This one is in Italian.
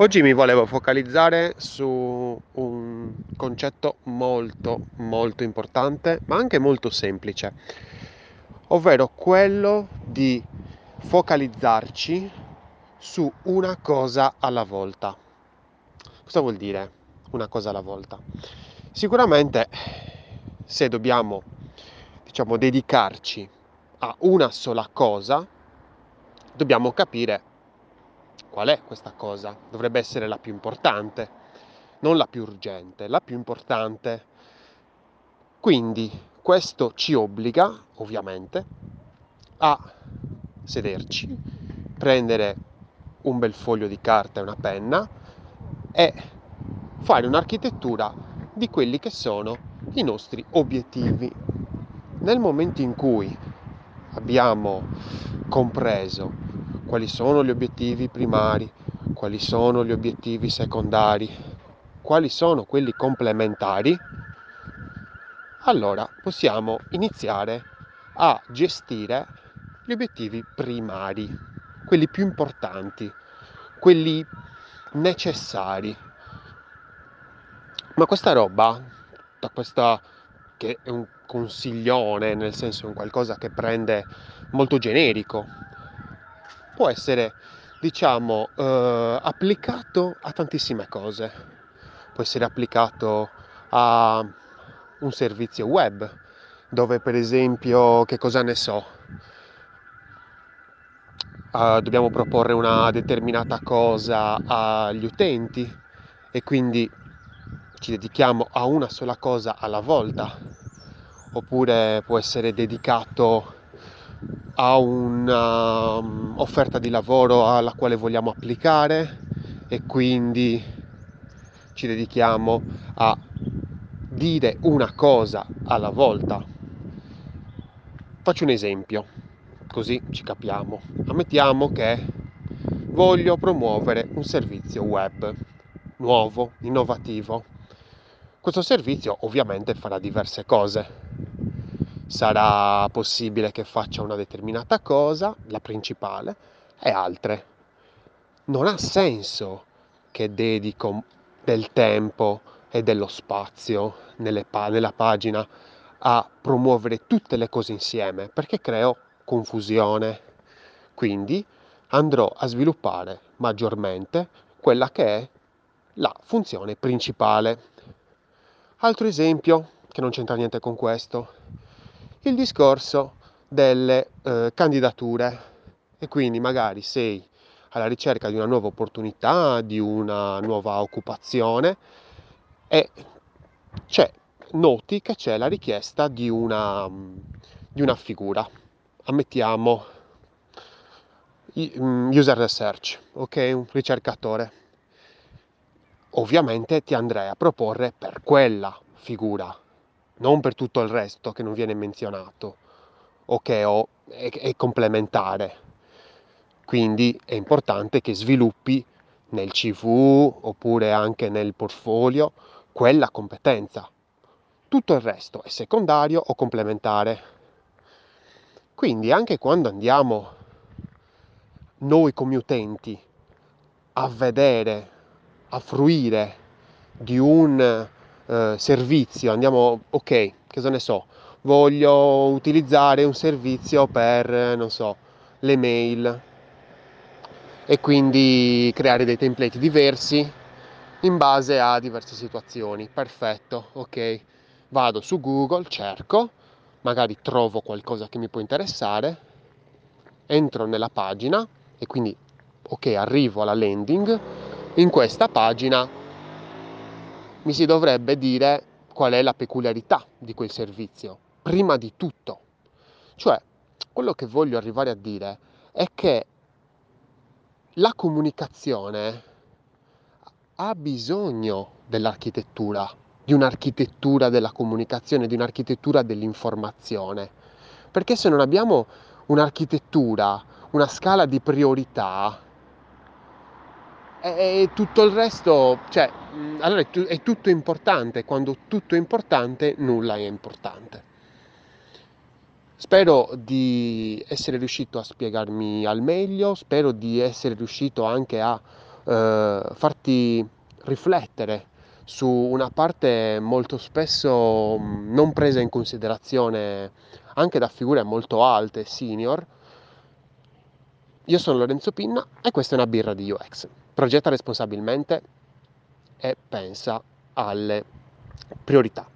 Oggi mi volevo focalizzare su un concetto molto molto importante, ma anche molto semplice, ovvero quello di focalizzarci su una cosa alla volta. Cosa vuol dire una cosa alla volta? Sicuramente se dobbiamo diciamo dedicarci a una sola cosa, dobbiamo capire qual è questa cosa? Dovrebbe essere la più importante, non la più urgente, la più importante. Quindi questo ci obbliga, ovviamente, a sederci, prendere un bel foglio di carta e una penna e fare un'architettura di quelli che sono i nostri obiettivi. Nel momento in cui abbiamo compreso quali sono gli obiettivi primari, quali sono gli obiettivi secondari, quali sono quelli complementari, allora possiamo iniziare a gestire gli obiettivi primari, quelli più importanti, quelli necessari. Ma questa roba, da questa che è un consiglione, nel senso è un qualcosa che prende molto generico, può essere, diciamo, eh, applicato a tantissime cose. Può essere applicato a un servizio web, dove per esempio, che cosa ne so, uh, dobbiamo proporre una determinata cosa agli utenti e quindi ci dedichiamo a una sola cosa alla volta, oppure può essere dedicato a un'offerta um, di lavoro alla quale vogliamo applicare e quindi ci dedichiamo a dire una cosa alla volta. Faccio un esempio, così ci capiamo. Ammettiamo che voglio promuovere un servizio web nuovo, innovativo. Questo servizio ovviamente farà diverse cose sarà possibile che faccia una determinata cosa, la principale, e altre. Non ha senso che dedico del tempo e dello spazio pa- nella pagina a promuovere tutte le cose insieme perché creo confusione. Quindi andrò a sviluppare maggiormente quella che è la funzione principale. Altro esempio che non c'entra niente con questo il discorso delle eh, candidature e quindi magari sei alla ricerca di una nuova opportunità, di una nuova occupazione e noti che c'è la richiesta di una, di una figura. Ammettiamo mm, user research, ok? Un ricercatore. Ovviamente ti andrei a proporre per quella figura non per tutto il resto che non viene menzionato o che è, è complementare. Quindi è importante che sviluppi nel CV oppure anche nel portfolio quella competenza. Tutto il resto è secondario o complementare. Quindi anche quando andiamo noi come utenti a vedere, a fruire di un eh, servizio, andiamo, ok, cosa ne so, voglio utilizzare un servizio per, non so, le mail e quindi creare dei template diversi in base a diverse situazioni. Perfetto, ok. Vado su Google, cerco, magari trovo qualcosa che mi può interessare, entro nella pagina e quindi ok, arrivo alla landing. In questa pagina mi si dovrebbe dire qual è la peculiarità di quel servizio, prima di tutto. Cioè, quello che voglio arrivare a dire è che la comunicazione ha bisogno dell'architettura, di un'architettura della comunicazione, di un'architettura dell'informazione. Perché se non abbiamo un'architettura, una scala di priorità, e tutto il resto, cioè, allora è, è tutto importante, quando tutto è importante nulla è importante. Spero di essere riuscito a spiegarmi al meglio, spero di essere riuscito anche a eh, farti riflettere su una parte molto spesso non presa in considerazione anche da figure molto alte, senior. Io sono Lorenzo Pinna e questa è una birra di UX. Progetta responsabilmente e pensa alle priorità.